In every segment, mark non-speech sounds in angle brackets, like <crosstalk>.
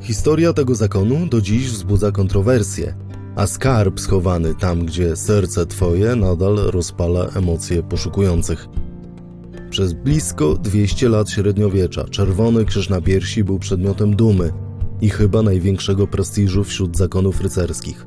Historia tego zakonu do dziś wzbudza kontrowersje, a skarb schowany tam, gdzie serce twoje nadal rozpala emocje poszukujących. Przez blisko 200 lat średniowiecza czerwony krzyż na piersi był przedmiotem dumy i chyba największego prestiżu wśród zakonów rycerskich.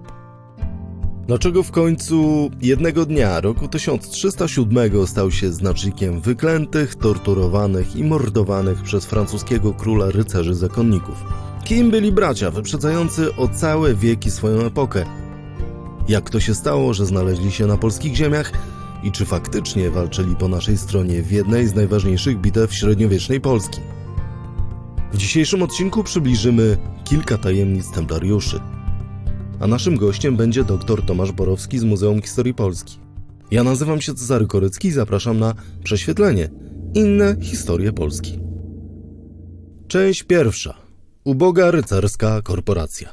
Dlaczego w końcu jednego dnia roku 1307 stał się znacznikiem wyklętych, torturowanych i mordowanych przez francuskiego króla rycerzy zakonników? Kim byli bracia wyprzedzający o całe wieki swoją epokę? Jak to się stało, że znaleźli się na polskich ziemiach i czy faktycznie walczyli po naszej stronie w jednej z najważniejszych bitew średniowiecznej Polski? W dzisiejszym odcinku przybliżymy kilka tajemnic templariuszy. A naszym gościem będzie dr Tomasz Borowski z Muzeum Historii Polski. Ja nazywam się Cezary Korycki i zapraszam na prześwietlenie inne historie Polski. Część pierwsza. Uboga rycerska korporacja.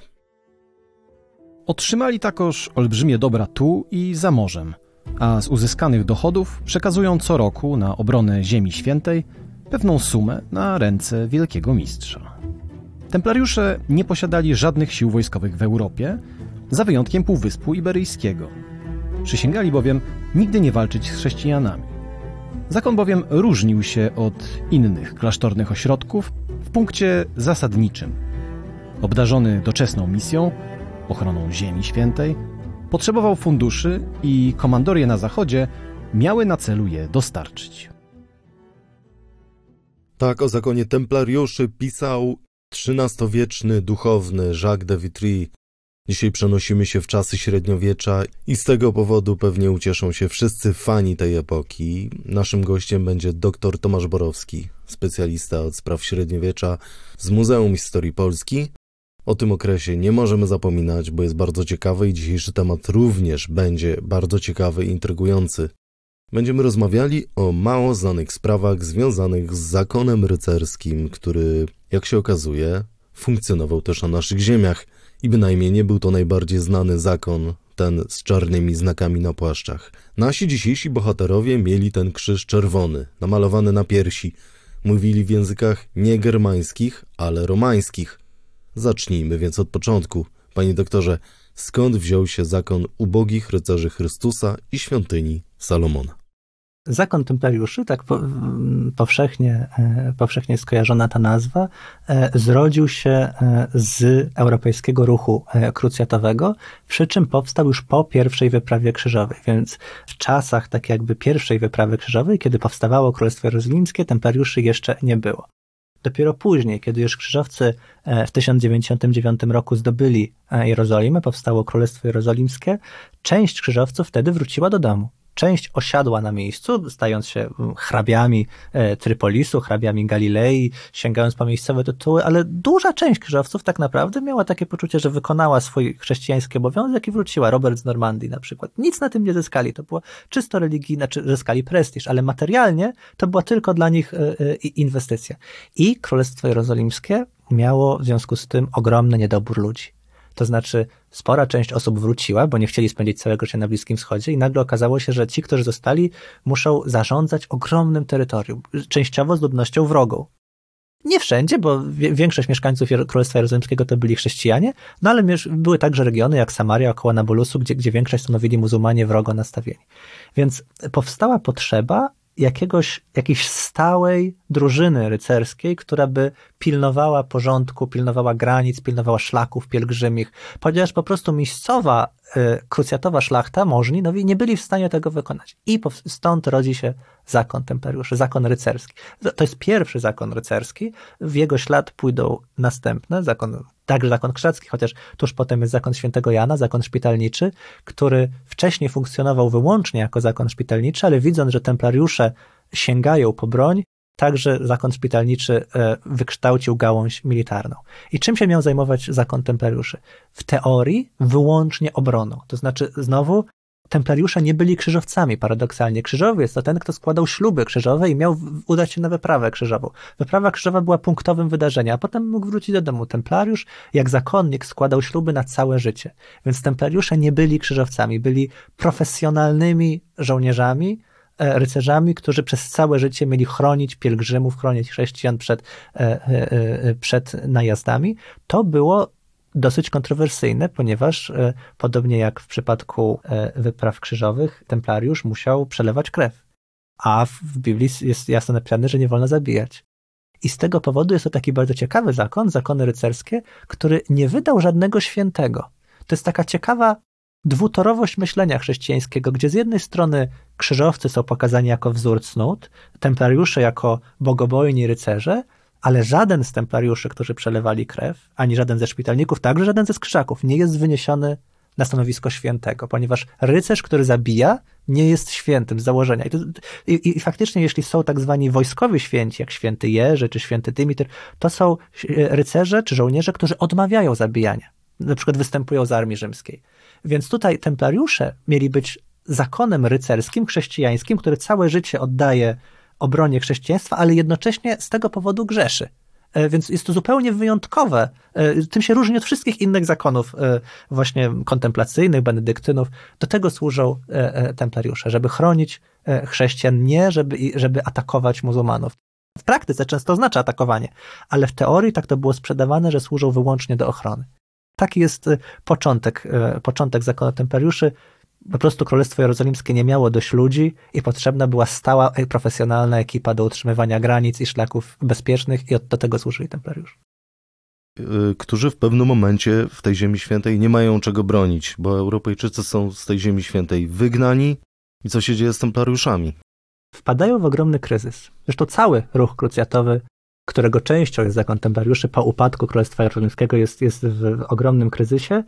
Otrzymali takoż olbrzymie dobra tu i za morzem, a z uzyskanych dochodów przekazują co roku na obronę Ziemi Świętej pewną sumę na ręce wielkiego mistrza. Templariusze nie posiadali żadnych sił wojskowych w Europie, za wyjątkiem Półwyspu Iberyjskiego. Przysięgali bowiem nigdy nie walczyć z chrześcijanami. Zakon bowiem różnił się od innych klasztornych ośrodków w punkcie zasadniczym. Obdarzony doczesną misją, ochroną Ziemi Świętej, potrzebował funduszy i komandorie na zachodzie miały na celu je dostarczyć. Tak o zakonie templariuszy pisał XIII-wieczny duchowny Jacques de Vitry. Dzisiaj przenosimy się w czasy średniowiecza i z tego powodu pewnie ucieszą się wszyscy fani tej epoki. Naszym gościem będzie dr Tomasz Borowski, specjalista od spraw średniowiecza z Muzeum Historii Polski. O tym okresie nie możemy zapominać, bo jest bardzo ciekawy i dzisiejszy temat również będzie bardzo ciekawy i intrygujący. Będziemy rozmawiali o mało znanych sprawach związanych z zakonem rycerskim, który, jak się okazuje, funkcjonował też na naszych ziemiach i bynajmniej nie był to najbardziej znany zakon, ten z czarnymi znakami na płaszczach. Nasi dzisiejsi bohaterowie mieli ten krzyż czerwony, namalowany na piersi. Mówili w językach nie germańskich, ale romańskich. Zacznijmy więc od początku. Panie doktorze, skąd wziął się zakon ubogich rycerzy Chrystusa i świątyni Salomona? Zakon Templariuszy, tak powszechnie, e, powszechnie skojarzona ta nazwa, e, zrodził się e, z europejskiego ruchu krucjatowego, przy czym powstał już po pierwszej wyprawie krzyżowej, więc w czasach tak jakby pierwszej wyprawy krzyżowej, kiedy powstawało Królestwo Jerozolimskie, Templariuszy jeszcze nie było. Dopiero później, kiedy już krzyżowcy w 1099 roku zdobyli Jerozolimę, powstało Królestwo Jerozolimskie, część krzyżowców wtedy wróciła do domu. Część osiadła na miejscu, stając się mm, hrabiami e, Trypolisu, hrabiami Galilei, sięgając po miejscowe tytuły, ale duża część krzyżowców tak naprawdę miała takie poczucie, że wykonała swój chrześcijański obowiązek i wróciła. Robert z Normandii na przykład. Nic na tym nie zyskali. To było czysto religijne, zyskali prestiż, ale materialnie to była tylko dla nich e, e, inwestycja. I Królestwo Jerozolimskie miało w związku z tym ogromny niedobór ludzi. To znaczy, spora część osób wróciła, bo nie chcieli spędzić całego życia na Bliskim Wschodzie, i nagle okazało się, że ci, którzy zostali, muszą zarządzać ogromnym terytorium, częściowo z ludnością wrogą. Nie wszędzie, bo większość mieszkańców Królestwa Jerozolimskiego to byli chrześcijanie, no ale były także regiony jak Samaria około Nabolusu, gdzie, gdzie większość stanowili muzułmanie wrogo nastawieni. Więc powstała potrzeba jakiegoś, jakiejś stałej drużyny rycerskiej, która by pilnowała porządku, pilnowała granic, pilnowała szlaków pielgrzymich, ponieważ po prostu miejscowa, krucjatowa szlachta, możni, no nie byli w stanie tego wykonać. I stąd rodzi się zakon templariuszy, zakon rycerski. To jest pierwszy zakon rycerski, w jego ślad pójdą następne, zakon także zakon krzacki, chociaż tuż potem jest zakon świętego Jana, zakon szpitalniczy, który wcześniej funkcjonował wyłącznie jako zakon szpitalniczy, ale widząc, że templariusze sięgają po broń, także zakon szpitalniczy e, wykształcił gałąź militarną. I czym się miał zajmować zakon templariuszy? W teorii wyłącznie obroną. To znaczy, znowu, templariusze nie byli krzyżowcami, paradoksalnie. Krzyżowiec to ten, kto składał śluby krzyżowe i miał udać się na wyprawę krzyżową. Wyprawa krzyżowa była punktowym wydarzeniem, a potem mógł wrócić do domu. Templariusz, jak zakonnik, składał śluby na całe życie. Więc templariusze nie byli krzyżowcami, byli profesjonalnymi żołnierzami, rycerzami, którzy przez całe życie mieli chronić pielgrzymów, chronić chrześcijan przed, e, przed najazdami. To było dosyć kontrowersyjne, ponieważ podobnie jak w przypadku wypraw krzyżowych, templariusz musiał przelewać krew. A w Biblii jest jasno napisane, że nie wolno zabijać. I z tego powodu jest to taki bardzo ciekawy zakon, zakony rycerskie, który nie wydał żadnego świętego. To jest taka ciekawa dwutorowość myślenia chrześcijańskiego, gdzie z jednej strony krzyżowcy są pokazani jako wzór cnót, templariusze jako bogobojni rycerze, ale żaden z templariuszy, którzy przelewali krew, ani żaden ze szpitalników, także żaden ze skrzyżaków nie jest wyniesiony na stanowisko świętego, ponieważ rycerz, który zabija, nie jest świętym z założenia. I, to, i, I, faktycznie, jeśli są tak zwani wojskowi święci, jak święty Jerzy czy święty Dymitr, to są e, rycerze czy żołnierze, którzy odmawiają zabijania. Na przykład występują z armii rzymskiej. Więc tutaj templariusze mieli być zakonem rycerskim, chrześcijańskim, który całe życie oddaje obronie chrześcijaństwa, ale jednocześnie z tego powodu grzeszy. E, więc jest to zupełnie wyjątkowe. E, tym się różni od wszystkich innych zakonów, e, właśnie kontemplacyjnych, benedyktynów. Do tego służą templariusze, żeby chronić chrześcijan, nie żeby, żeby atakować muzułmanów. W praktyce często oznacza atakowanie, ale w teorii tak to było sprzedawane, że służą wyłącznie do ochrony. Taki jest początek, początek zakonu templariuszy po prostu Królestwo Jerozolimskie nie miało dość ludzi i potrzebna była stała, profesjonalna ekipa do utrzymywania granic i szlaków bezpiecznych i do tego służyli templariusze. Y, którzy w pewnym momencie w tej Ziemi Świętej nie mają czego bronić, bo Europejczycy są z tej Ziemi Świętej wygnani i co się dzieje z templariuszami? Wpadają w ogromny kryzys. Zresztą cały ruch krucjatowy którego częścią jest zakon templariuszy po upadku Królestwa Jerozolimskiego, jest, jest w ogromnym kryzysie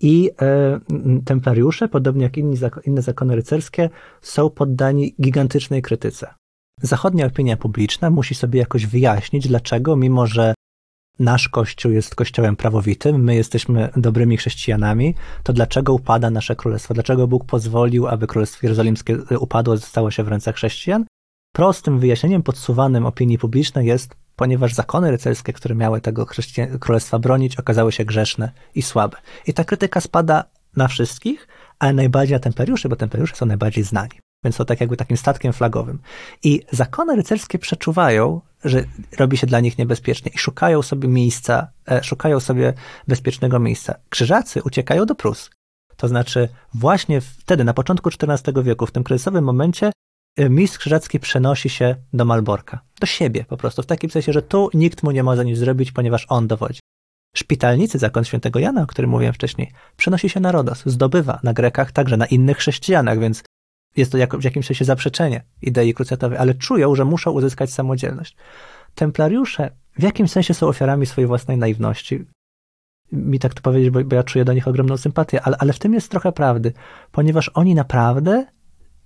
i e, templariusze, podobnie jak inni, inne zakony rycerskie, są poddani gigantycznej krytyce. Zachodnia opinia publiczna musi sobie jakoś wyjaśnić, dlaczego, mimo że nasz kościół jest kościołem prawowitym, my jesteśmy dobrymi chrześcijanami, to dlaczego upada nasze królestwo? Dlaczego Bóg pozwolił, aby królestwo jerozolimskie upadło, zostało się w rękach chrześcijan? Prostym wyjaśnieniem podsuwanym opinii publicznej jest ponieważ zakony rycerskie, które miały tego królestwa bronić, okazały się grzeszne i słabe. I ta krytyka spada na wszystkich, ale najbardziej na templariuszy, bo templariusze są najbardziej znani. Więc są tak jakby takim statkiem flagowym. I zakony rycerskie przeczuwają, że robi się dla nich niebezpiecznie i szukają sobie miejsca, e, szukają sobie bezpiecznego miejsca. Krzyżacy uciekają do Prus. To znaczy, właśnie wtedy, na początku XIV wieku, w tym kryzysowym momencie, mistrz krzyżacki przenosi się do Malborka, do siebie po prostu, w takim sensie, że tu nikt mu nie może nic zrobić, ponieważ on dowodzi. Szpitalnicy, zakon świętego Jana, o którym mówiłem wcześniej, przenosi się na Rodos, zdobywa na Grekach, także na innych chrześcijanach, więc jest to w jakimś sensie zaprzeczenie idei krucjatowej, ale czują, że muszą uzyskać samodzielność. Templariusze w jakimś sensie są ofiarami swojej własnej naiwności. Mi tak to powiedzieć, bo, bo ja czuję do nich ogromną sympatię, ale, ale w tym jest trochę prawdy, ponieważ oni naprawdę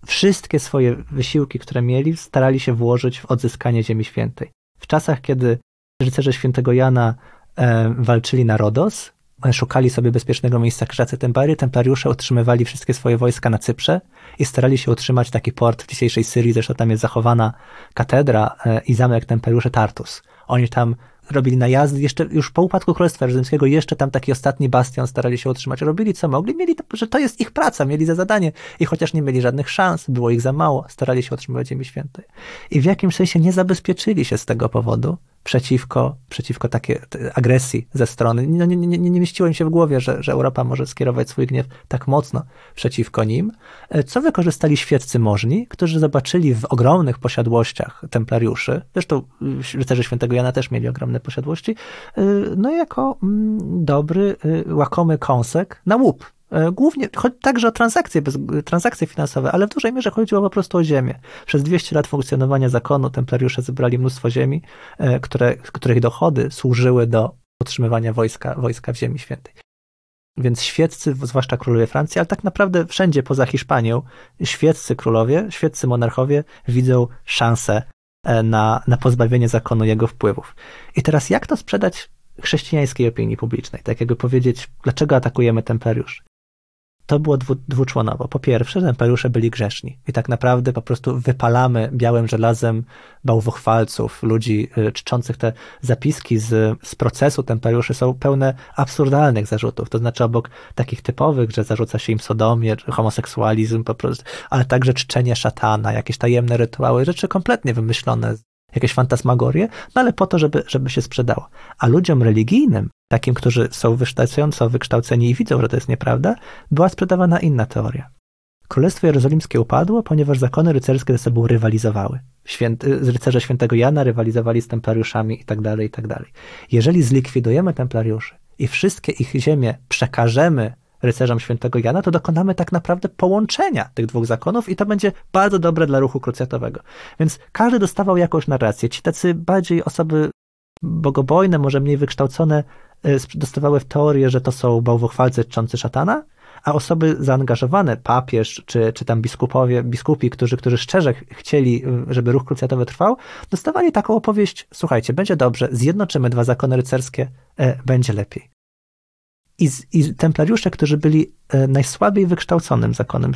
wszystkie swoje wysiłki, które mieli, starali się włożyć w odzyskanie Ziemi Świętej. W czasach, kiedy rycerze świętego Jana e, walczyli na Rodos, e, szukali sobie bezpiecznego miejsca krzyżacy Tempary, templariusze utrzymywali wszystkie swoje wojska na Cyprze i starali się utrzymać taki port w dzisiejszej Syrii, zresztą tam jest zachowana katedra e, i zamek templariuszy Tartus. Oni tam robili najazdy, jeszcze już po upadku Królestwa Rzymskiego, jeszcze tam taki ostatni bastion starali się utrzymać. Robili co mogli, mieli to, że to jest ich praca, mieli za zadanie. I chociaż nie mieli żadnych szans, było ich za mało, starali się utrzymywać Ziemi Świętej. I w jakimś sensie nie zabezpieczyli się z tego powodu, przeciwko, przeciwko takiej agresji ze strony. No, nie, nie, nie, mieściło im się w głowie, że, że Europa może skierować swój gniew tak mocno przeciwko nim, e, co wykorzystali świeccy możni, którzy zobaczyli w ogromnych posiadłościach templariuszy, zresztą rycerze świętego Jana też mieli ogromne posiadłości, y, no jako mm, dobry, y, łakomy kąsek na łup E, głównie chodzi także o transakcje, bez, transakcje finansowe, ale w dużej mierze chodziło po prostu o ziemię. Przez 200 lat funkcjonowania zakonu templariusze zebrali mnóstwo ziemi, e, które, których dochody służyły do utrzymywania wojska, wojska w Ziemi Świętej. Więc świeccy, zwłaszcza królowie Francji, ale tak naprawdę wszędzie poza Hiszpanią, świeccy królowie, świeccy monarchowie widzą szansę e, na, na pozbawienie zakonu jego wpływów. I teraz jak to sprzedać chrześcijańskiej opinii publicznej? Tak jakby powiedzieć, dlaczego atakujemy templariuszy? To było dwu, dwuczłonowo. Po pierwsze, templariusze byli grzeszni i tak naprawdę po prostu wypalamy białym żelazem bałwochwalców, ludzi y, czczących te zapiski z, z procesu templariuszy są pełne absurdalnych zarzutów. To znaczy obok takich typowych, że zarzuca się im sodomię, homoseksualizm po prostu, ale także czczenie szatana, jakieś tajemne rytuały, rzeczy kompletnie wymyślone jakieś fantasmagorie, no ale po to, żeby, żeby się sprzedało. A ludziom religijnym, takim, którzy są wykształcająco wykształceni i widzą, że to jest nieprawda, była sprzedawana inna teoria. Królestwo Jerozolimskie upadło, ponieważ zakony rycerskie ze sobą rywalizowały. Święty, rycerze świętego Jana rywalizowali z templariuszami i tak dalej, i tak. Jeżeli zlikwidujemy templariuszy i wszystkie ich ziemie przekażemy rycerzom świętego Jana, to dokonamy tak naprawdę połączenia tych dwóch zakonów i to będzie bardzo dobre dla ruchu krucjatowego. Więc każdy dostawał jakąś narrację. Ci tacy bardziej osoby bogobojne, może mniej wykształcone, y, dostawały w teorię, że to są bałwochwalcy czczący szatana, a osoby zaangażowane, papież czy, czy tam biskupowie, biskupi, którzy, którzy szczerze chcieli, y, żeby ruch krucjatowy trwał, dostawali taką opowieść, słuchajcie, będzie dobrze, zjednoczymy dwa zakony rycerskie, e, będzie lepiej. I, I templariusze, którzy byli e, najsłabiej wykształconym zakonem,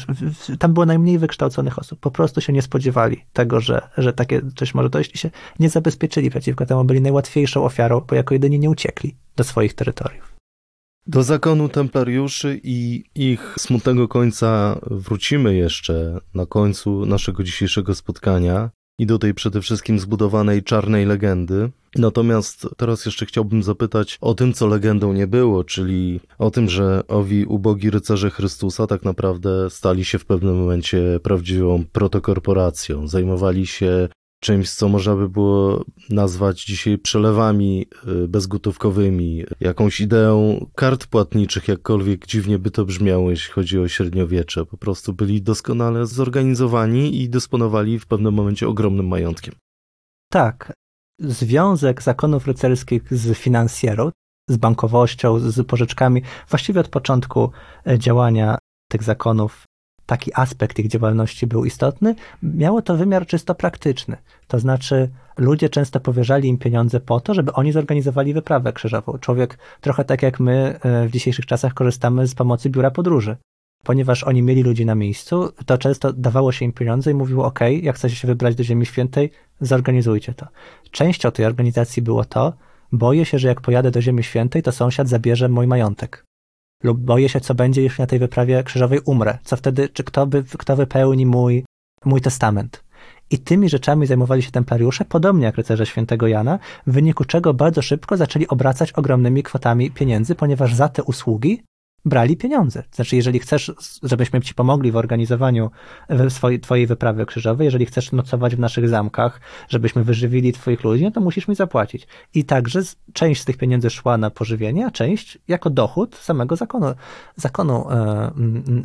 tam było najmniej wykształconych osób, po prostu się nie spodziewali tego, że, że takie coś może dojść i się nie zabezpieczyli przeciwko temu, byli najłatwiejszą ofiarą, bo jako jedyni nie uciekli do swoich terytoriów. Do zakonu templariuszy i ich smutnego końca wrócimy jeszcze na końcu naszego dzisiejszego spotkania i do tej przede wszystkim zbudowanej czarnej legendy. Natomiast teraz jeszcze chciałbym zapytać o tym, co legendą nie było, czyli o tym, że owi ubogi rycerze Chrystusa tak naprawdę stali się w pewnym momencie prawdziwą protokorporacją. Zajmowali się czymś, co można by było nazwać dzisiaj przelewami y, bezgotówkowymi, jakąś ideą kart płatniczych, jakkolwiek dziwnie by to brzmiało, jeśli chodzi o średniowiecze. Po prostu byli doskonale zorganizowani i dysponowali w pewnym momencie ogromnym majątkiem. Tak. Związek zakonów rycerskich z finansjerą, z bankowością, z pożyczkami, właściwie od początku e, działania tych zakonów taki aspekt ich działalności był istotny, miało to wymiar czysto praktyczny. To znaczy, ludzie często powierzali im pieniądze po to, żeby oni zorganizowali wyprawę krzyżową. Człowiek, trochę tak jak my e, w dzisiejszych czasach, korzystamy z pomocy biura podróży. Ponieważ oni mieli ludzi na miejscu, to często dawało się im pieniądze i mówiło: OK, jak chcecie się wybrać do Ziemi Świętej, zorganizujcie to. Częścią tej organizacji było to, boję się, że jak pojadę do Ziemi Świętej, to sąsiad zabierze mój majątek lub boję się, co będzie, jeśli na tej wyprawie krzyżowej umrę. Co wtedy, czy kto, by, kto wypełni mój, mój testament. I tymi rzeczami zajmowali się templariusze, podobnie jak rycerze świętego Jana, w wyniku czego bardzo szybko zaczęli obracać ogromnymi kwotami pieniędzy, ponieważ za te usługi brali pieniądze. Znaczy, jeżeli chcesz, żebyśmy ci pomogli w organizowaniu swojej, twojej wyprawy krzyżowej, jeżeli chcesz nocować w naszych zamkach, żebyśmy wyżywili twoich ludzi, no to musisz mi zapłacić. I także część z tych pieniędzy szła na pożywienie, a część jako dochód samego zakonu, zakonu e,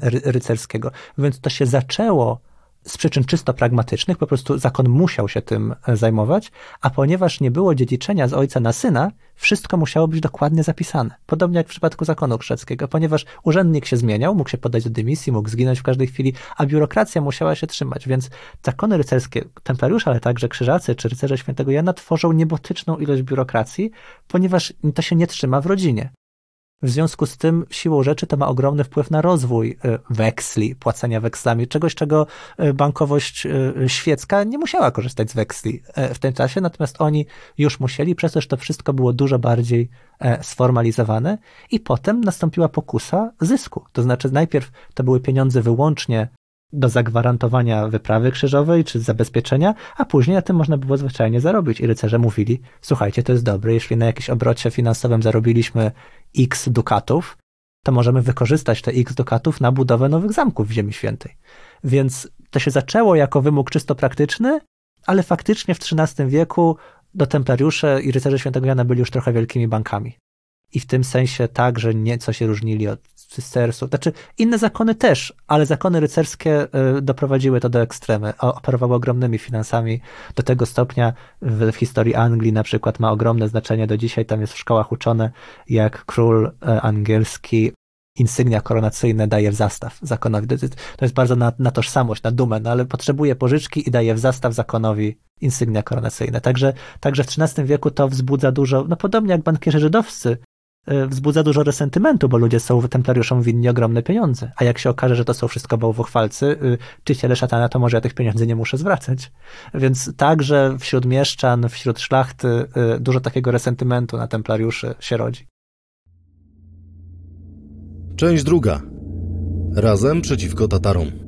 rycerskiego. Więc to się zaczęło z przyczyn czysto pragmatycznych, po prostu zakon musiał się tym e, zajmować, a ponieważ nie było dziedziczenia z ojca na syna, wszystko musiało być dokładnie zapisane. Podobnie jak w przypadku zakonu krzeckiego, ponieważ urzędnik się zmieniał, mógł się podać do dymisji, mógł zginąć w każdej chwili, a biurokracja musiała się trzymać, więc zakony rycerskie, templariusze, ale także krzyżacy czy rycerze świętego Jana tworzą niebotyczną ilość biurokracji, ponieważ to się nie trzyma w rodzinie. W związku z tym, siłą rzeczy, to ma ogromny wpływ na rozwój e, weksli, płacenia wekslami, czegoś, czego e, bankowość e, świecka nie musiała korzystać z weksli w tym czasie, natomiast oni już musieli, przez to, że to wszystko było dużo bardziej sformalizowane. I potem nastąpiła pokusa zysku. To znaczy, najpierw to były pieniądze wyłącznie do zagwarantowania wyprawy krzyżowej czy zabezpieczenia, a później na tym można było zwyczajnie zarobić. I rycerze mówili: Słuchajcie, to jest dobre, jeśli na jakimś obrocie finansowym zarobiliśmy x dukatów, to możemy wykorzystać te x dukatów na budowę nowych zamków w Ziemi Świętej. Więc to się zaczęło jako wymóg czysto praktyczny, ale faktycznie w XIII wieku do templariusze i rycerze świętego Jana byli już trochę wielkimi bankami. I w tym sensie tak, że nieco się różnili od cystersów. Znaczy, inne zakony też, ale zakony rycerskie y, doprowadziły to do ekstremy. Operowały ogromnymi finansami do tego stopnia w, w historii Anglii na przykład ma ogromne znaczenie do dzisiaj. Tam jest w szkołach uczone, jak król y, angielski insygnia koronacyjne daje w zastaw zakonowi. To jest bardzo na, na tożsamość, na dumę, no ale potrzebuje pożyczki i daje w zastaw zakonowi insygnia koronacyjne. Także, także w XIII wieku to wzbudza dużo, no podobnie jak bankierzy żydowscy e, wzbudza dużo resentymentu, bo ludzie są templariuszom winni ogromne pieniądze. A jak się okaże, że to są wszystko bałwochwalcy, y, czyściele szatana, to może ja tych pieniędzy nie muszę zwracać. Więc także wśród mieszczan, wśród szlachty y, dużo takiego resentymentu na templariuszy się rodzi. Część druga. Razem przeciwko Tatarom.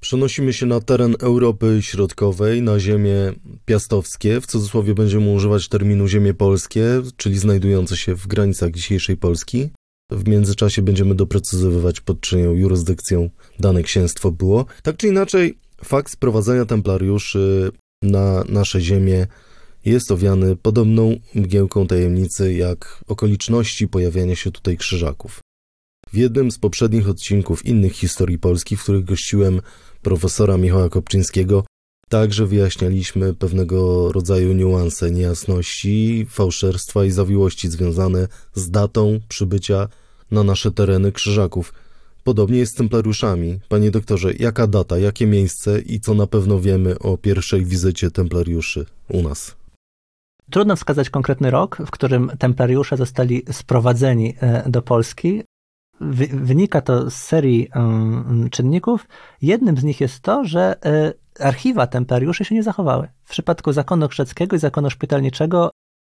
Przenosimy się na teren Europy Środkowej, na ziemie piastowskie. W cudzysłowie będziemy używać terminu ziemie polskie, czyli znajdujące się w granicach dzisiejszej Polski. W międzyczasie będziemy doprecyzowywać, pod czyją jurysdykcją dane księstwo było. Tak czy inaczej, fakt sprowadzenia templariuszy na nasze ziemię jest owiany podobną mgiełką tajemnicy jak okoliczności pojawiania się tutaj krzyżaków. W jednym z poprzednich odcinków innych historii Polski, w których gościłem profesora Michała Kopczyńskiego, także wyjaśnialiśmy pewnego rodzaju niuanse, niejasności, fałszerstwa i zawiłości związane z datą przybycia na nasze tereny krzyżaków. Podobnie jest z templariuszami. Panie doktorze, jaka data, jakie miejsce i co na pewno wiemy o pierwszej wizycie templariuszy u nas? Trudno wskazać konkretny rok, w którym templariusze zostali sprowadzeni e, do Polski. Wynika to z serii czynników. Jednym z nich jest to, że e, archiwa templariuszy się nie zachowały. W przypadku zakonu chrzeckiego i zakonu szpitalniczego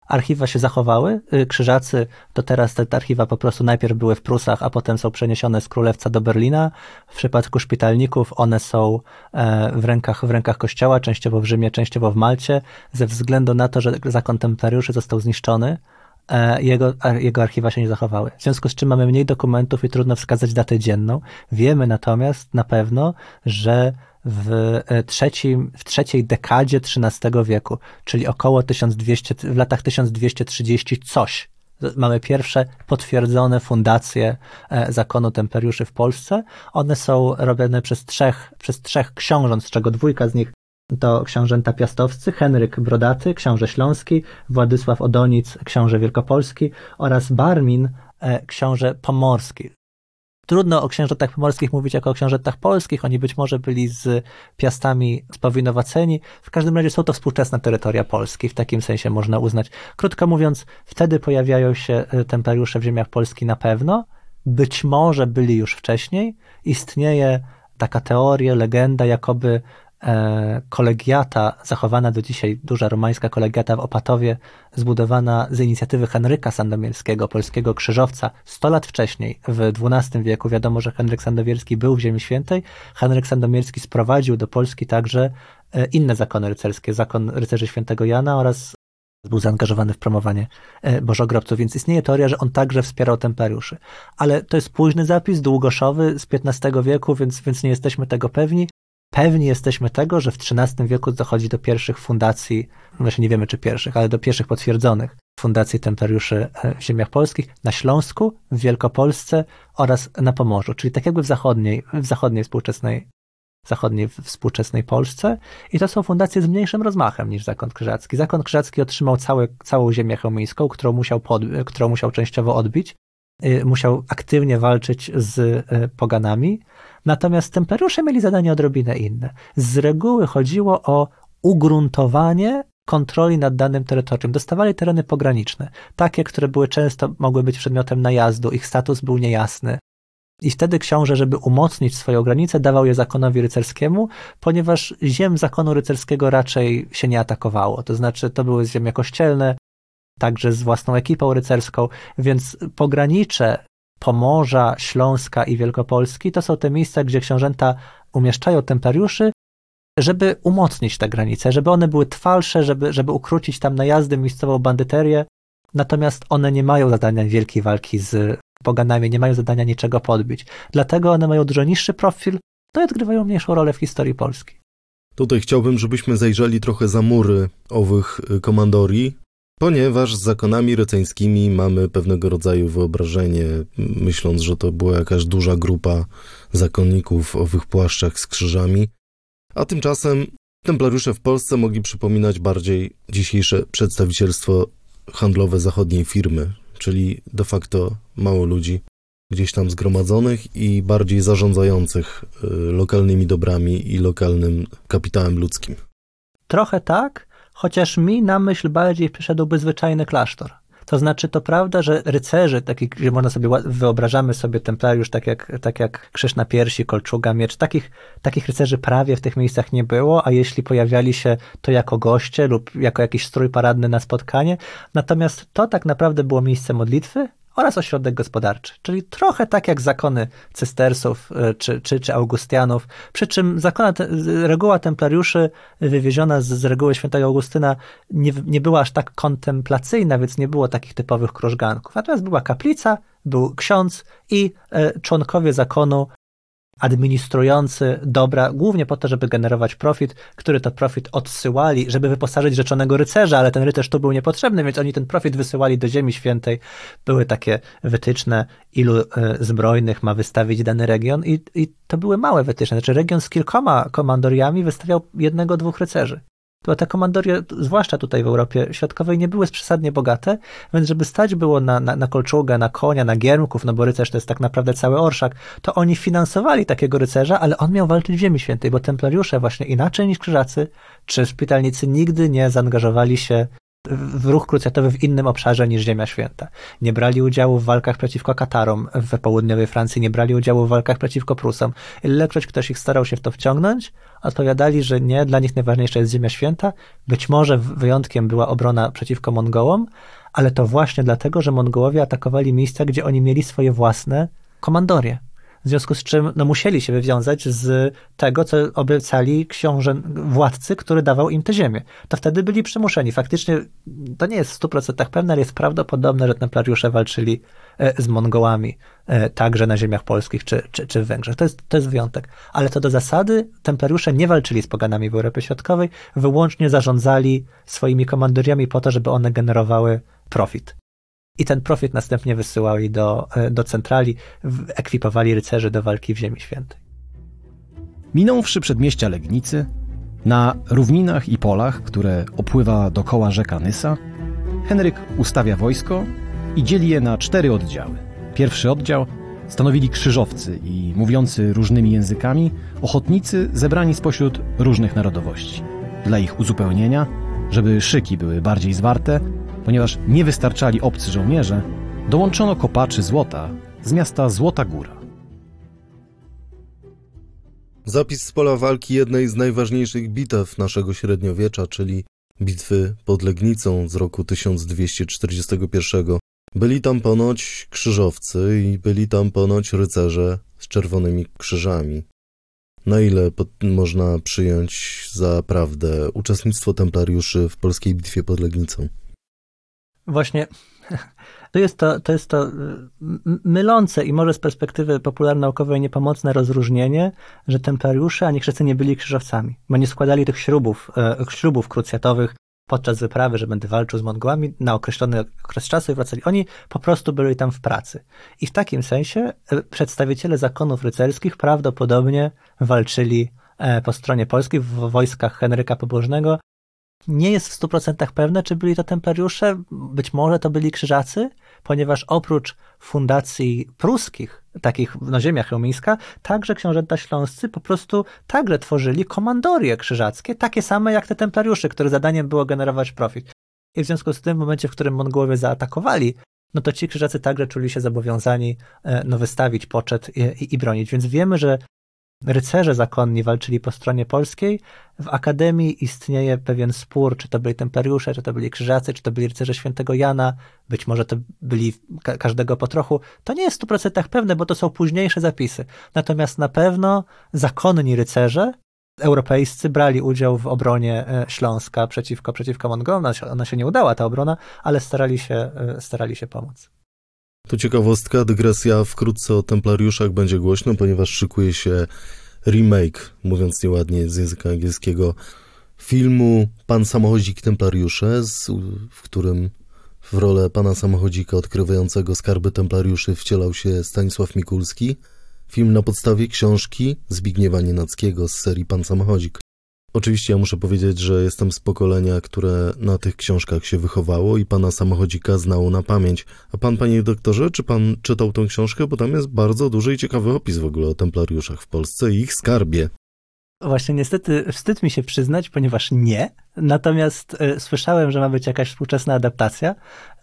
archiwa się zachowały. Y, krzyżacy to teraz te archiwa po prostu najpierw były w Prusach, a potem są przeniesione z Królewca do Berlina. W przypadku szpitalników one są e, w rękach, w rękach kościoła, częściowo w Rzymie, częściowo w Malcie, ze względu na to, że zakon templariuszy został zniszczony. E, jego, jego archiwa się nie zachowały. W związku z czym mamy mniej dokumentów i trudno wskazać datę dzienną. Wiemy natomiast na pewno, że w, e, trzecim, w trzeciej dekadzie XIII wieku, czyli około 1200, w latach 1230 coś. Mamy pierwsze potwierdzone fundacje e, zakonu temperiuszy w Polsce. One są robione przez trzech, przez trzech książąt, z czego dwójka z nich to książęta piastowscy, Henryk Brodaty, książę śląski, Władysław Odonic, książę wielkopolski oraz Barmin, e, książę pomorski. Trudno o księżatach pomorskich mówić jako o księżatach polskich, oni być może byli z piastami spowinowaceni. W każdym razie są to współczesne terytoria Polski, w takim sensie można uznać. Krótko mówiąc, wtedy pojawiają się e, templariusze w ziemiach Polski na pewno, być może byli już wcześniej. Istnieje taka teoria, legenda, jakoby kolegiata, zachowana do dzisiaj, duża romańska kolegiata w Opatowie, zbudowana z inicjatywy Henryka Sandomierskiego, polskiego krzyżowca, 100 lat wcześniej, w XII wieku. Wiadomo, że Henryk Sandomierski był w Ziemi Świętej. Henryk Sandomierski sprowadził do Polski także e, inne zakony rycerskie, zakon rycerzy świętego Jana oraz był zaangażowany w promowanie e, bożogrobców, więc istnieje teoria, że on także wspierał temperiuszy. Ale to jest późny zapis, długoszowy z XV wieku, więc, więc nie jesteśmy tego pewni. Pewni jesteśmy tego, że w XIII wieku dochodzi do pierwszych fundacji, właśnie nie wiemy czy pierwszych, ale do pierwszych potwierdzonych fundacji templariuszy e, w ziemiach polskich, na Śląsku, w Wielkopolsce oraz na Pomorzu, czyli tak jakby w zachodniej, w zachodniej współczesnej, zachodniej współczesnej Polsce. I to są fundacje z mniejszym rozmachem niż Zakon Krzyżacki. Zakon Krzyżacki otrzymał całe, całą ziemię chełmińską, którą musiał, pod, którą musiał częściowo odbić. Y, musiał aktywnie walczyć z y, poganami, Natomiast templariusze mieli zadanie odrobinę inne. Z reguły chodziło o ugruntowanie kontroli nad danym terytorium. Dostawali tereny pograniczne, takie, które były często, mogły być przedmiotem najazdu, ich status był niejasny. I wtedy książę, żeby umocnić swoją granicę, dawał je zakonowi rycerskiemu, ponieważ ziem zakonu rycerskiego raczej się nie atakowało. To znaczy, to były ziemie kościelne, także z własną ekipą rycerską, więc pogranicze Pomorza, Śląska i Wielkopolski to są te miejsca, gdzie książęta umieszczają templariuszy, żeby umocnić te granice, żeby one były trwalsze, żeby, żeby ukrócić tam najazdy, miejscową bandyterię. Natomiast one nie mają zadania wielkiej walki z poganami, nie mają zadania niczego podbić. Dlatego one mają dużo niższy profil, no i odgrywają mniejszą rolę w historii Polski. Tutaj chciałbym, żebyśmy zajrzeli trochę za mury owych y, komandorii, Ponieważ z zakonami ryceńskimi mamy pewnego rodzaju wyobrażenie, myśląc, że to była jakaś duża grupa zakonników w owych płaszczach z krzyżami, a tymczasem templariusze w Polsce mogli przypominać bardziej dzisiejsze przedstawicielstwo handlowe zachodniej firmy, czyli de facto mało ludzi gdzieś tam zgromadzonych i bardziej zarządzających y, lokalnymi dobrami i lokalnym kapitałem ludzkim. Trochę tak, chociaż mi na myśl bardziej przyszedłby zwyczajny klasztor. To znaczy, to prawda, że rycerzy, taki, gdzie można sobie, wyobrażamy sobie templariusz tak jak, tak jak krzyż na piersi, kolczuga, miecz, takich, takich rycerzy prawie w tych miejscach nie było, a jeśli pojawiali się, to jako goście lub jako jakiś strój paradny na spotkanie. Natomiast to tak naprawdę było miejsce modlitwy, oraz ośrodek gospodarczy, czyli trochę tak jak zakony cystersów e, czy, czy, czy Augustianów, przy czym zakona, reguła templariuszy wywieziona z, z reguły świętego Augustyna nie, nie była aż tak kontemplacyjna, więc nie było takich typowych krużganków. Natomiast była kaplica, był ksiądz i e, członkowie zakonu administrujący dobra, głównie po to, żeby generować profit, który to profit odsyłali, żeby wyposażyć rzeczonego rycerza, ale ten rycerz tu był niepotrzebny, więc oni ten profit wysyłali do Ziemi Świętej. Były takie wytyczne, ilu e, zbrojnych ma wystawić dany region i, i to były małe wytyczne. Znaczy region z kilkoma komandoriami wystawiał jednego, dwóch rycerzy to te komandorie, zwłaszcza tutaj w Europie Środkowej, nie były przesadnie bogate, więc żeby stać było na, na, na kolczugę, na konia, na giermków, no bo rycerz to jest tak naprawdę cały orszak, to oni finansowali takiego rycerza, ale on miał walczyć w Ziemi Świętej, bo templariusze właśnie inaczej niż krzyżacy czy szpitalnicy nigdy nie zaangażowali się w ruch krucjatowy w innym obszarze niż Ziemia Święta. Nie brali udziału w walkach przeciwko Katarom w południowej Francji, nie brali udziału w walkach przeciwko Prusom. Ilekroć ktoś ich starał się w to wciągnąć, odpowiadali, że nie, dla nich najważniejsza jest Ziemia Święta. Być może wyjątkiem była obrona przeciwko Mongołom, ale to właśnie dlatego, że Mongołowie atakowali miejsca, gdzie oni mieli swoje własne komandorie w związku z czym no, musieli się wywiązać z tego, co obiecali książę, władcy, który dawał im tę ziemię. To wtedy byli przymuszeni. Faktycznie to nie jest w 100% pewne, ale jest prawdopodobne, że templariusze walczyli e, z Mongołami e, także na ziemiach polskich czy, czy, czy w Węgrzech. To jest, to jest wyjątek. Ale to do zasady templariusze nie walczyli z poganami w Europie Środkowej, wyłącznie zarządzali swoimi komandoriami po to, żeby one generowały profit i ten profit następnie wysyłali do, e, do centrali, ekwipowali rycerzy do walki w Ziemi Świętej. Minąwszy przedmieścia Legnicy, na równinach i polach, które opływa dokoła rzeka Nysa, Henryk ustawia wojsko i dzieli je na cztery oddziały. Pierwszy oddział stanowili krzyżowcy i mówiący różnymi językami ochotnicy zebrani spośród różnych narodowości. Dla ich uzupełnienia, żeby szyki były bardziej zwarte, ponieważ nie wystarczali obcy żołnierze, dołączono kopaczy złota z miasta Złota Góra. Zapis z pola walki jednej z najważniejszych bitew naszego średniowiecza, czyli bitwy pod Legnicą z roku 1241. Byli tam ponoć krzyżowcy i byli tam ponoć rycerze z czerwonymi krzyżami. Na ile można przyjąć za prawdę uczestnictwo templariuszy w polskiej bitwie pod Legnicą? Właśnie <laughs> to jest to, to jest to y, mylące i może z perspektywy popularnaukowej niepomocne rozróżnienie, że templariusze ani chrzescy nie byli krzyżowcami, bo nie składali tych śrubów, e, śrubów krucjatowych podczas wyprawy, że będę walczył z Mongołami na określony okres czasu i wracali. Oni po prostu byli tam w pracy. I w takim sensie e, przedstawiciele zakonów rycerskich prawdopodobnie walczyli e, po stronie polskiej w wojskach Henryka Pobożnego nie jest w 100% pewne, czy byli to templariusze, być może to byli krzyżacy, ponieważ oprócz fundacji pruskich, takich na ziemiach Romińska, także książęta śląscy po prostu także tworzyli komandorie krzyżackie, takie same jak te templariusze, których zadaniem było generować profit. I w związku z tym, w momencie, w którym Mongołowie zaatakowali, no to ci krzyżacy także czuli się zobowiązani e, no, wystawić poczet i, i, i bronić. Więc wiemy, że rycerze zakonni walczyli po stronie polskiej. W Akademii istnieje pewien spór, czy to byli templariusze, czy to byli krzyżacy, czy to byli rycerze świętego Jana, być może to byli ka każdego po trochu. To nie jest w 100% pewne, bo to są późniejsze zapisy. Natomiast na pewno zakonni rycerze europejscy brali udział w obronie e, Śląska przeciwko, przeciwko. Ona się nie udała, ta obrona, ale starali się, e, starali się pomóc. To ciekawostka, dygresja wkrótce o templariuszach będzie głośno, ponieważ szykuje się remake, mówiąc nieładnie z języka angielskiego, filmu Pan Samochodzik Templariusze, w którym w rolę pana samochodzika odkrywającego skarby templariuszy wcielał się Stanisław Mikulski. Film na podstawie książki Zbigniewa Nienackiego z serii Pan Samochodzik. Oczywiście ja muszę powiedzieć, że jestem z pokolenia, które na tych książkach się wychowało i pana samochodzika znało na pamięć. A pan, panie doktorze, czy pan czytał tę książkę? Bo tam jest bardzo duży i ciekawy opis w ogóle o templariuszach w Polsce i ich skarbie. Właśnie niestety wstyd mi się przyznać, ponieważ nie. Natomiast y, słyszałem, że ma być jakaś współczesna adaptacja,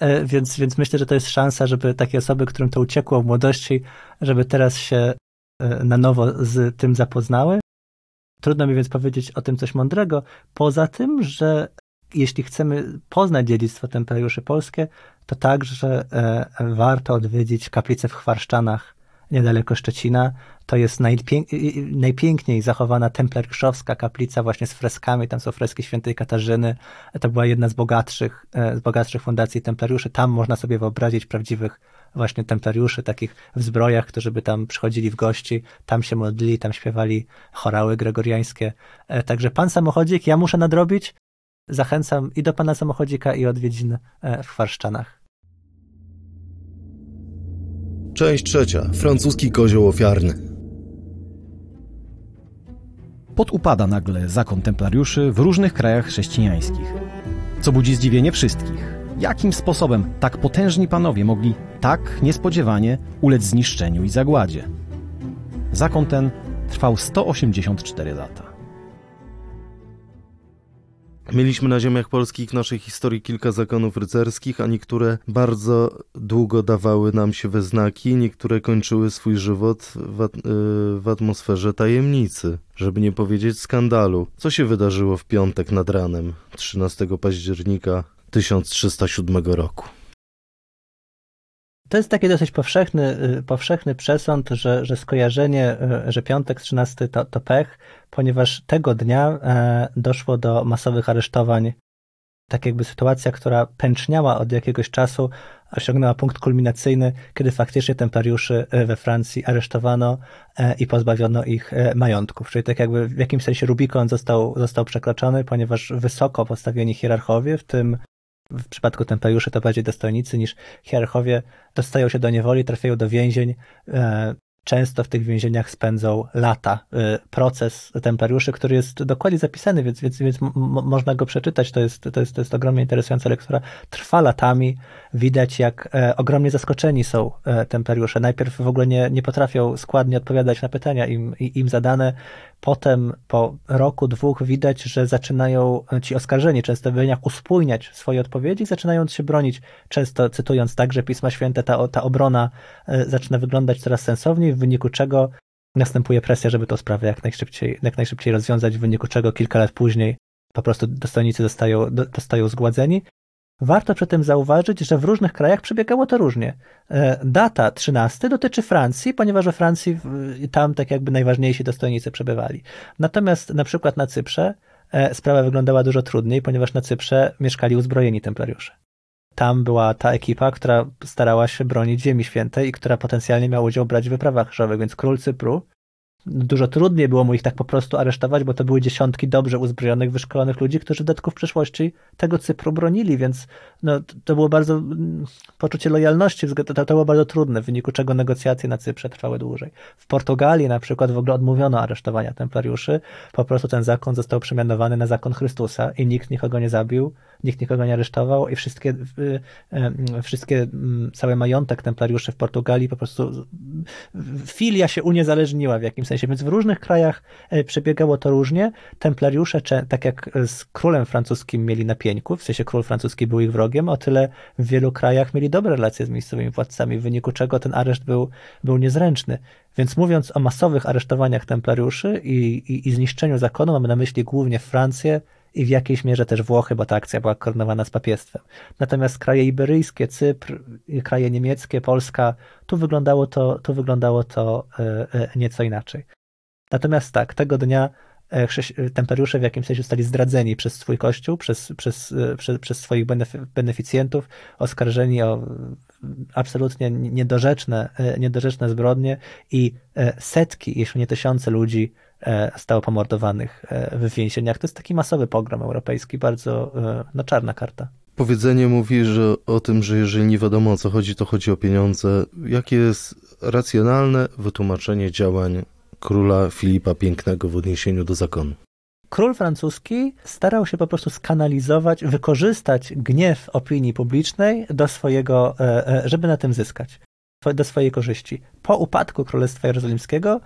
y, więc, więc myślę, że to jest szansa, żeby takie osoby, którym to uciekło w młodości, żeby teraz się y, na nowo z tym zapoznały. Trudno mi więc powiedzieć o tym coś mądrego, poza tym, że jeśli chcemy poznać dziedzictwo templariuszy polskie, to także warto odwiedzić kaplicę w Chwarszczanach niedaleko Szczecina. To jest najpięk najpiękniej zachowana templariuszowska kaplica właśnie z freskami. Tam są freski świętej Katarzyny. To była jedna z bogatszych, e, z bogatszych fundacji templariuszy. Tam można sobie wyobrazić prawdziwych właśnie templariuszy, takich w zbrojach, którzy by tam przychodzili w gości, tam się modlili, tam śpiewali chorały gregoriańskie. E, także pan samochodzik, ja muszę nadrobić. Zachęcam i do pana samochodzika, i odwiedzin e, w Chwarszczanach. Część trzecia. Francuski kozioł ofiarny. Podupada nagle zakon templariuszy w różnych krajach chrześcijańskich, co budzi zdziwienie wszystkich. Jakim sposobem tak potężni panowie mogli tak niespodziewanie ulec zniszczeniu i zagładzie? Zakon ten trwał 184 lata. Mieliśmy na ziemiach polskich naszej historii kilka zakonów rycerskich, a niektóre bardzo długo dawały nam się we znaki, niektóre kończyły swój żywot w, at y, w atmosferze tajemnicy, żeby nie powiedzieć skandalu. Co się wydarzyło w piątek nad ranem 13 października 1307 roku? To jest taki dosyć powszechny, y, powszechny przesąd, że, że skojarzenie, y, że piątek 13 to, to pech, ponieważ tego dnia e, doszło do masowych aresztowań. Tak jakby sytuacja, która pęczniała od jakiegoś czasu, osiągnęła punkt kulminacyjny, kiedy faktycznie templariuszy e, we Francji aresztowano e, i pozbawiono ich majątków. Czyli tak jakby w jakimś sensie Rubikon został, został przekroczony, ponieważ wysoko postawieni hierarchowie, w tym w przypadku templariuszy to bardziej dostojnicy niż hierarchowie dostają się do niewoli, trafiają do więzień. E, często w tych więzieniach spędzą lata. E, proces templariuszy, który jest dokładnie zapisany, więc, więc, więc można go przeczytać. To jest, to, jest, to jest ogromnie interesująca lektura. Trwa latami. Widać, jak e, ogromnie zaskoczeni są templariusze. Najpierw w ogóle nie, nie potrafią składnie odpowiadać na pytania im, im zadane. Potem po roku, dwóch widać, że zaczynają ci oskarżeni często w wyniach uspójniać swoje odpowiedzi, zaczynając się bronić, często cytując także Pisma Święte, ta, ta obrona e, zaczyna wyglądać coraz sensowniej, w wyniku czego następuje presja, żeby tę sprawę jak najszybciej, jak najszybciej rozwiązać, w wyniku czego kilka lat później po prostu dostojnicy zostają, zostają zgładzeni. Warto przy tym zauważyć, że w różnych krajach przebiegało to różnie. E, data 13 dotyczy Francji, ponieważ we Francji tam tak jakby najważniejsi dostojnicy przebywali. Natomiast na przykład na Cyprze e, sprawa wyglądała dużo trudniej, ponieważ na Cyprze mieszkali uzbrojeni templariusze. Tam była ta ekipa, która starała się bronić Ziemi Świętej i która potencjalnie miała udział brać w wyprawach krzyżowych, więc król Cypru dużo trudniej było mu ich tak po prostu aresztować, bo to były dziesiątki dobrze uzbrojonych, wyszkolonych ludzi, którzy w dodatku w przeszłości tego Cypru bronili, więc no, to było bardzo, mm, poczucie lojalności, to, to było bardzo trudne, w wyniku czego negocjacje na Cyprze trwały dłużej. W Portugalii na przykład w ogóle odmówiono aresztowania templariuszy, po prostu ten zakon został przemianowany na zakon Chrystusa i nikt nikogo nie zabił, nikt nikogo nie aresztował i wszystkie, wszystkie cały majątek templariuszy w Portugalii po prostu filia się uniezależniła w jakimś sensie, więc w różnych krajach e, przebiegało to różnie. Templariusze, tak jak z królem francuskim mieli na pieńku, w sensie król francuski był ich wrogiem, o tyle w wielu krajach mieli dobre relacje z miejscowymi władcami, w wyniku czego ten areszt był, był niezręczny. Więc mówiąc o masowych aresztowaniach templariuszy i, i, i zniszczeniu zakonu, mamy na myśli głównie Francję, i w jakiejś mierze też Włochy, bo ta akcja była koordynowana z papiestwem. Natomiast kraje iberyjskie, Cypr, kraje niemieckie, Polska, tu wyglądało to, tu wyglądało to e, e, nieco inaczej. Natomiast tak, tego dnia e, templariusze w jakimś sensie zostali zdradzeni przez swój kościół, przez, przez, przez, przez swoich beneficjentów, oskarżeni o absolutnie niedorzeczne, niedorzeczne zbrodnie i setki, jeśli nie tysiące ludzi E, stało pomordowanych e, w więzieniach. To jest taki masowy pogrom europejski, bardzo e, no, czarna karta. Powiedzenie mówi że o tym, że jeżeli nie wiadomo o co chodzi, to chodzi o pieniądze. Jakie jest racjonalne wytłumaczenie działań króla Filipa Pięknego w odniesieniu do zakonu? Król francuski starał się po prostu skanalizować, wykorzystać gniew opinii publicznej do swojego, żeby na tym zyskać, do swojej korzyści. Po upadku Królestwa Jerozolimskiego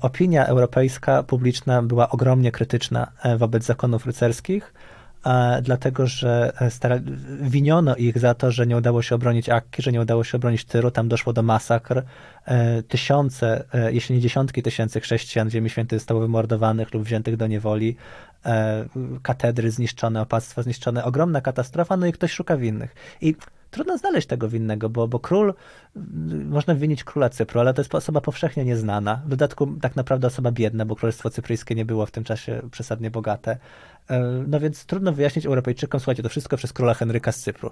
opinia europejska, publiczna była ogromnie krytyczna wobec zakonów rycerskich dlatego że e, stara, winiono ich za to, że nie udało się obronić Akki, że nie udało się obronić Tyru, tam doszło do masakr. E, tysiące, e, jeśli nie dziesiątki tysięcy chrześcijan Ziemi Świętej zostało wymordowanych lub wziętych do niewoli, katedry zniszczone, opactwa zniszczone, ogromna katastrofa, no i ktoś szuka winnych. I trudno znaleźć tego winnego, bo, bo król, można winić króla Cypru, ale to jest osoba powszechnie nieznana. W dodatku tak naprawdę osoba biedna, bo królestwo cypryjskie nie było w tym czasie przesadnie bogate. E, no więc trudno wyjaśnić Europejczykom, słuchajcie, to wszystko przez króla Henryka z Cypru.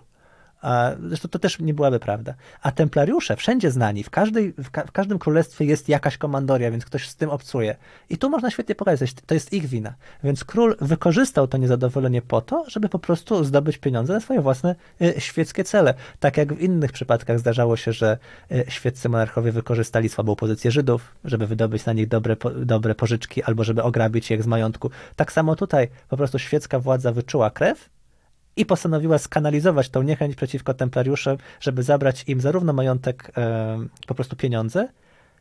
A zresztą to też nie byłaby prawda. A templariusze wszędzie znani, w, każdej, w, ka w, każdym królestwie jest jakaś komandoria, więc ktoś z tym obcuje. I tu można świetnie pokazać, to jest ich wina. Więc król wykorzystał to niezadowolenie po to, żeby po prostu zdobyć pieniądze na swoje własne y, świeckie cele. Tak jak w innych przypadkach zdarzało się, że y, świeccy monarchowie wykorzystali słabą pozycję Żydów, żeby wydobyć na nich dobre, po, dobre pożyczki albo żeby ograbić ich z majątku. Tak samo tutaj po prostu świecka władza wyczuła krew i postanowiła skanalizować tą niechęć przeciwko templariuszom, żeby zabrać im zarówno majątek, e, po prostu pieniądze,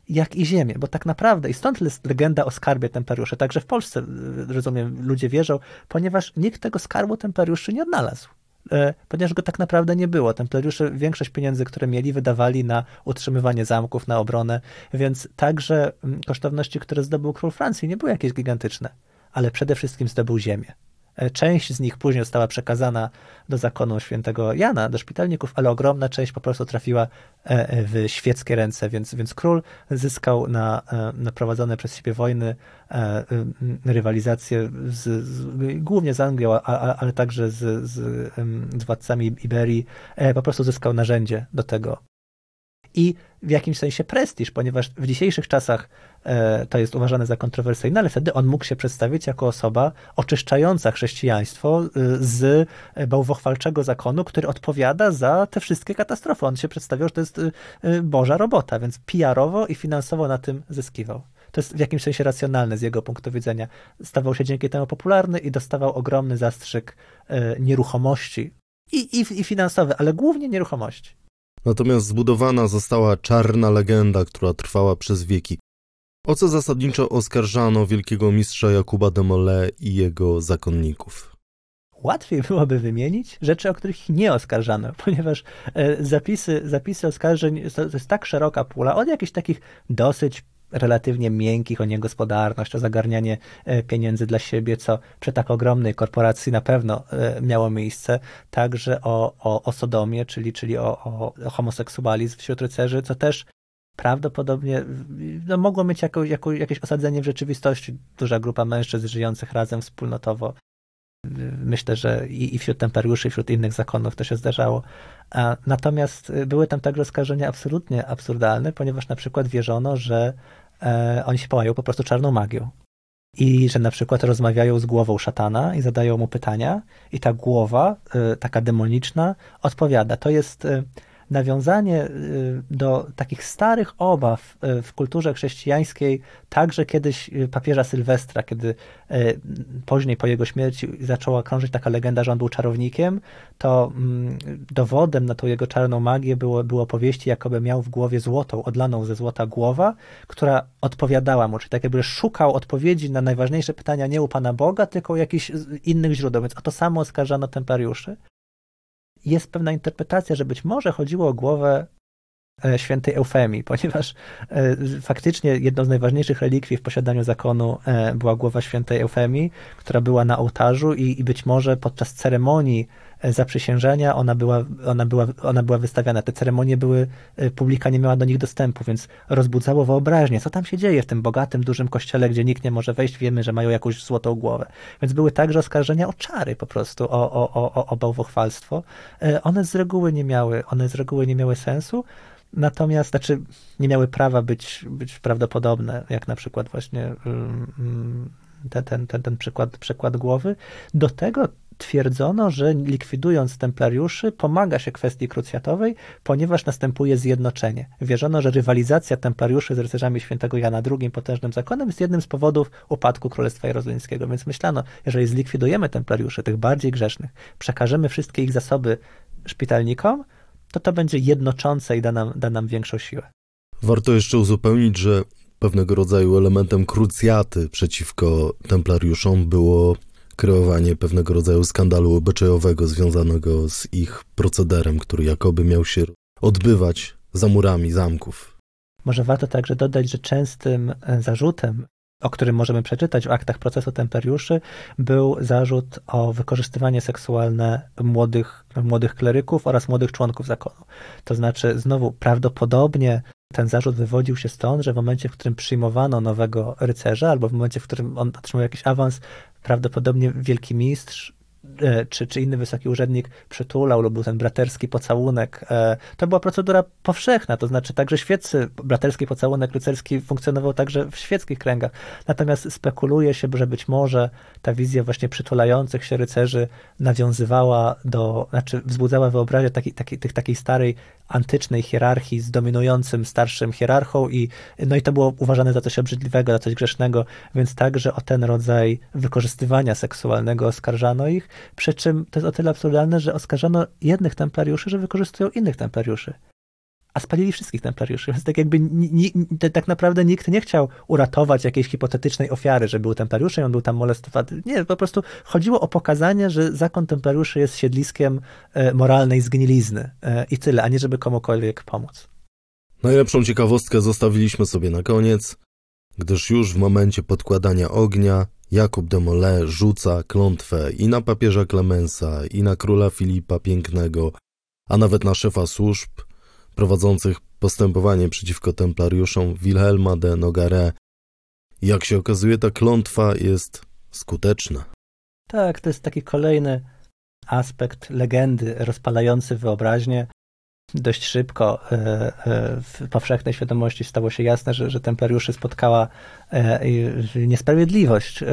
jak i ziemię, bo tak naprawdę, i stąd jest legenda o skarbie templariuszy, także w Polsce, e, rozumiem, ludzie wierzą, ponieważ nikt tego skarbu templariuszy nie odnalazł e, ponieważ go tak naprawdę nie było. Templariusze większość pieniędzy, które mieli, wydawali na utrzymywanie zamków, na obronę, więc także kosztowności, które zdobył król Francji, nie były jakieś gigantyczne, ale przede wszystkim zdobył ziemię. E, część z nich później została przekazana do zakonu świętego Jana, do szpitalników, ale ogromna część po prostu trafiła e, e, w świeckie ręce, więc, więc król zyskał na, na prowadzone przez siebie wojny rywalizację z, z, głównie z Anglią, ale także z, z, z władcami Iberii, po prostu zyskał narzędzie do tego. I w jakimś sensie prestiż, ponieważ w dzisiejszych czasach e, to jest uważane za kontrowersyjne, ale wtedy on mógł się przedstawić jako osoba oczyszczająca chrześcijaństwo e, z bałwochwalczego zakonu, który odpowiada za te wszystkie katastrofy. On się przedstawiał, że to jest e, Boża robota, więc PR-owo i finansowo na tym zyskiwał. To jest w jakimś sensie racjonalne z jego punktu widzenia. Stawał się dzięki temu popularny i dostawał ogromny zastrzyk nieruchomości i, i, i finansowy, ale głównie nieruchomości. Natomiast zbudowana została czarna legenda, która trwała przez wieki. O co zasadniczo oskarżano wielkiego mistrza Jakuba de Molay i jego zakonników? Łatwiej byłoby wymienić rzeczy, o których nie oskarżano, <laughs> ponieważ e, zapisy, zapisy oskarżeń to jest tak szeroka pula, od jakichś takich dosyć relatywnie miękkich, o niegospodarność, o zagarnianie e, pieniędzy dla siebie, co przy tak ogromnej korporacji na pewno e, miało miejsce, także o, o, o sodomie, czyli, czyli o, o, homoseksualizm wśród rycerzy, co też prawdopodobnie no, mogło mieć jako, jako, jakieś osadzenie w rzeczywistości. Duża grupa mężczyzn żyjących razem wspólnotowo. Myślę, że i, i wśród templariuszy, i wśród innych zakonów to się zdarzało. Natomiast były tam także oskarżenia absolutnie absurdalne, ponieważ na przykład wierzono, że e, oni się połają po prostu czarną magią. I że na przykład rozmawiają z głową szatana i zadają mu pytania, i ta głowa, e, taka demoniczna, odpowiada. To jest. Nawiązanie y, do takich starych obaw y, w kulturze chrześcijańskiej, także kiedyś y, papieża Sylwestra, kiedy później po jego śmierci zaczęła krążyć taka legenda, że on był czarownikiem, to mm, dowodem na tą jego czarną magię było, było powieści, jakoby miał w głowie złotą, odlaną ze złota głowa, która odpowiadała mu, czyli tak jakby szukał odpowiedzi na najważniejsze pytania nie u Pana Boga, tylko u jakichś innych źródeł, więc o to samo oskarżano templariuszy jest pewna interpretacja, że być może chodziło o głowę e, świętej Eufemii, <laughs> ponieważ e, faktycznie jedną z najważniejszych relikwii w posiadaniu zakonu e, była głowa świętej Eufemii, która była na ołtarzu i, i być może podczas ceremonii zaprzysiężenia, ona była, ona, była, ona była wystawiana. Te ceremonie były, y, publika nie miała do nich dostępu, więc rozbudzało wyobraźnię, co tam się dzieje w tym bogatym, dużym kościele, gdzie nikt nie może wejść, wiemy, że mają jakąś złotą głowę. Więc były także oskarżenia o czary po prostu, o, o, o, o bałwochwalstwo. Y, one z reguły nie miały, one z reguły nie miały sensu, Natomiast, znaczy, nie miały prawa być, być prawdopodobne, jak na przykład właśnie ten, ten, ten, ten przykład, przykład głowy. Do tego twierdzono, że likwidując templariuszy pomaga się kwestii krucjatowej, ponieważ następuje zjednoczenie. Wierzono, że rywalizacja templariuszy z rycerzami świętego Jana II, potężnym zakonem, jest jednym z powodów upadku Królestwa Jerozolimskiego. Więc myślano, jeżeli zlikwidujemy templariuszy, tych bardziej grzesznych, przekażemy wszystkie ich zasoby szpitalnikom, to to będzie jednoczące i da nam, da nam większą siłę. Warto jeszcze uzupełnić, że pewnego rodzaju elementem krucjaty przeciwko templariuszom było kreowanie pewnego rodzaju skandalu obyczajowego związanego z ich procederem, który jakoby miał się odbywać za murami zamków. Może warto także dodać, że częstym e, zarzutem o którym możemy przeczytać w aktach procesu templariuszy, był zarzut o wykorzystywanie seksualne młodych, młodych kleryków oraz młodych członków zakonu. To znaczy, znowu prawdopodobnie ten zarzut wywodził się stąd, że w momencie, w którym przyjmowano nowego rycerza, albo w momencie, w którym on otrzymał jakiś awans, prawdopodobnie wielki mistrz E, czy, czy inny wysoki urzędnik przytulał lub był ten braterski pocałunek. E, to była procedura powszechna, to znaczy także świeccy, braterski pocałunek rycerski funkcjonował także w świeckich kręgach. Natomiast spekuluje się, że być może ta wizja właśnie przytulających się rycerzy nawiązywała do, znaczy wzbudzała wyobraźnię takiej, tych, takiej starej antycznej hierarchii z dominującym starszym hierarchą i no i to było uważane za coś obrzydliwego, za coś grzesznego, więc także o ten rodzaj wykorzystywania seksualnego oskarżano ich, przy czym to jest o tyle absurdalne, że oskarżano jednych templariuszy, że wykorzystują innych templariuszy a spalili wszystkich templariuszy. Więc tak jakby ni, tak naprawdę nikt nie chciał uratować jakiejś hipotetycznej ofiary, że był templariuszem, on był tam molestowany. Nie, po prostu chodziło o pokazanie, że zakon templariuszy jest siedliskiem e, moralnej zgnilizny e, i tyle, a nie żeby komukolwiek pomóc. Najlepszą ciekawostkę zostawiliśmy sobie na koniec, gdyż już w momencie podkładania ognia Jakub de Molay rzuca klątwę i na papieża Klemensa, i na króla Filipa Pięknego, a nawet na szefa służb, prowadzących postępowanie przeciwko templariuszom Wilhelma de Nogaret. Jak się okazuje, ta klątwa jest skuteczna. Tak, to jest taki kolejny aspekt legendy rozpalający wyobraźnię. Dość szybko e, e, w powszechnej świadomości stało się jasne, że, że templariuszy spotkała e, niesprawiedliwość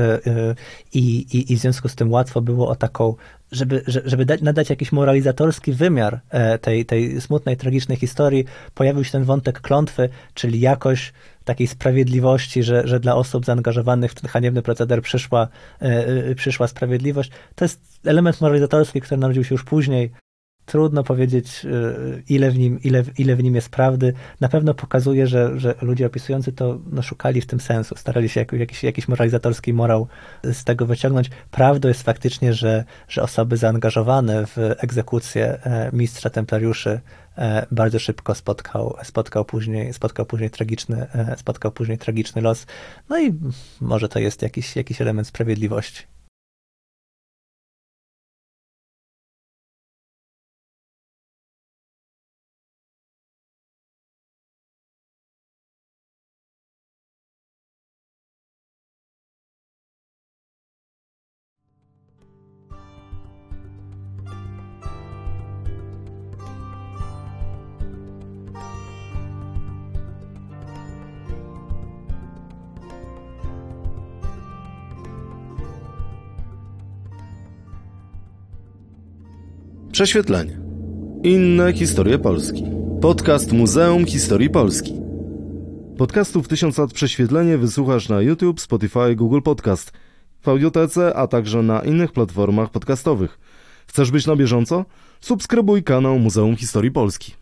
i, i, i w związku z tym łatwo było o taką żeby, żeby dać, nadać jakiś moralizatorski wymiar e, tej, tej smutnej, tragicznej historii, pojawił się ten wątek klątwy, czyli jakoś takiej sprawiedliwości, że, że dla osób zaangażowanych w ten haniebny proceder przyszła, e, e, przyszła sprawiedliwość. To jest element moralizatorski, który narodził się już później, Trudno powiedzieć, y, ile w nim, ile, ile w nim jest prawdy. Na pewno pokazuje, że, że ludzie opisujący to no, szukali w tym sensu, starali się jakiś, jakiś moralizatorski morał z tego wyciągnąć. Prawdą jest faktycznie, że, że osoby zaangażowane w egzekucję e, mistrza templariuszy e, bardzo szybko spotkał, spotkał, później, spotkał, później tragiczny, e, spotkał później tragiczny los. No i może to jest jakiś, jakiś element sprawiedliwości. Prześwietlenie. Inne historie Polski. Podcast Muzeum Historii Polski. Podcastów 1000 lat prześwietlenie wysłuchasz na YouTube, Spotify, Google Podcast, w audiotece, a także na innych platformach podcastowych. Chcesz być na bieżąco? Subskrybuj kanał Muzeum Historii Polski.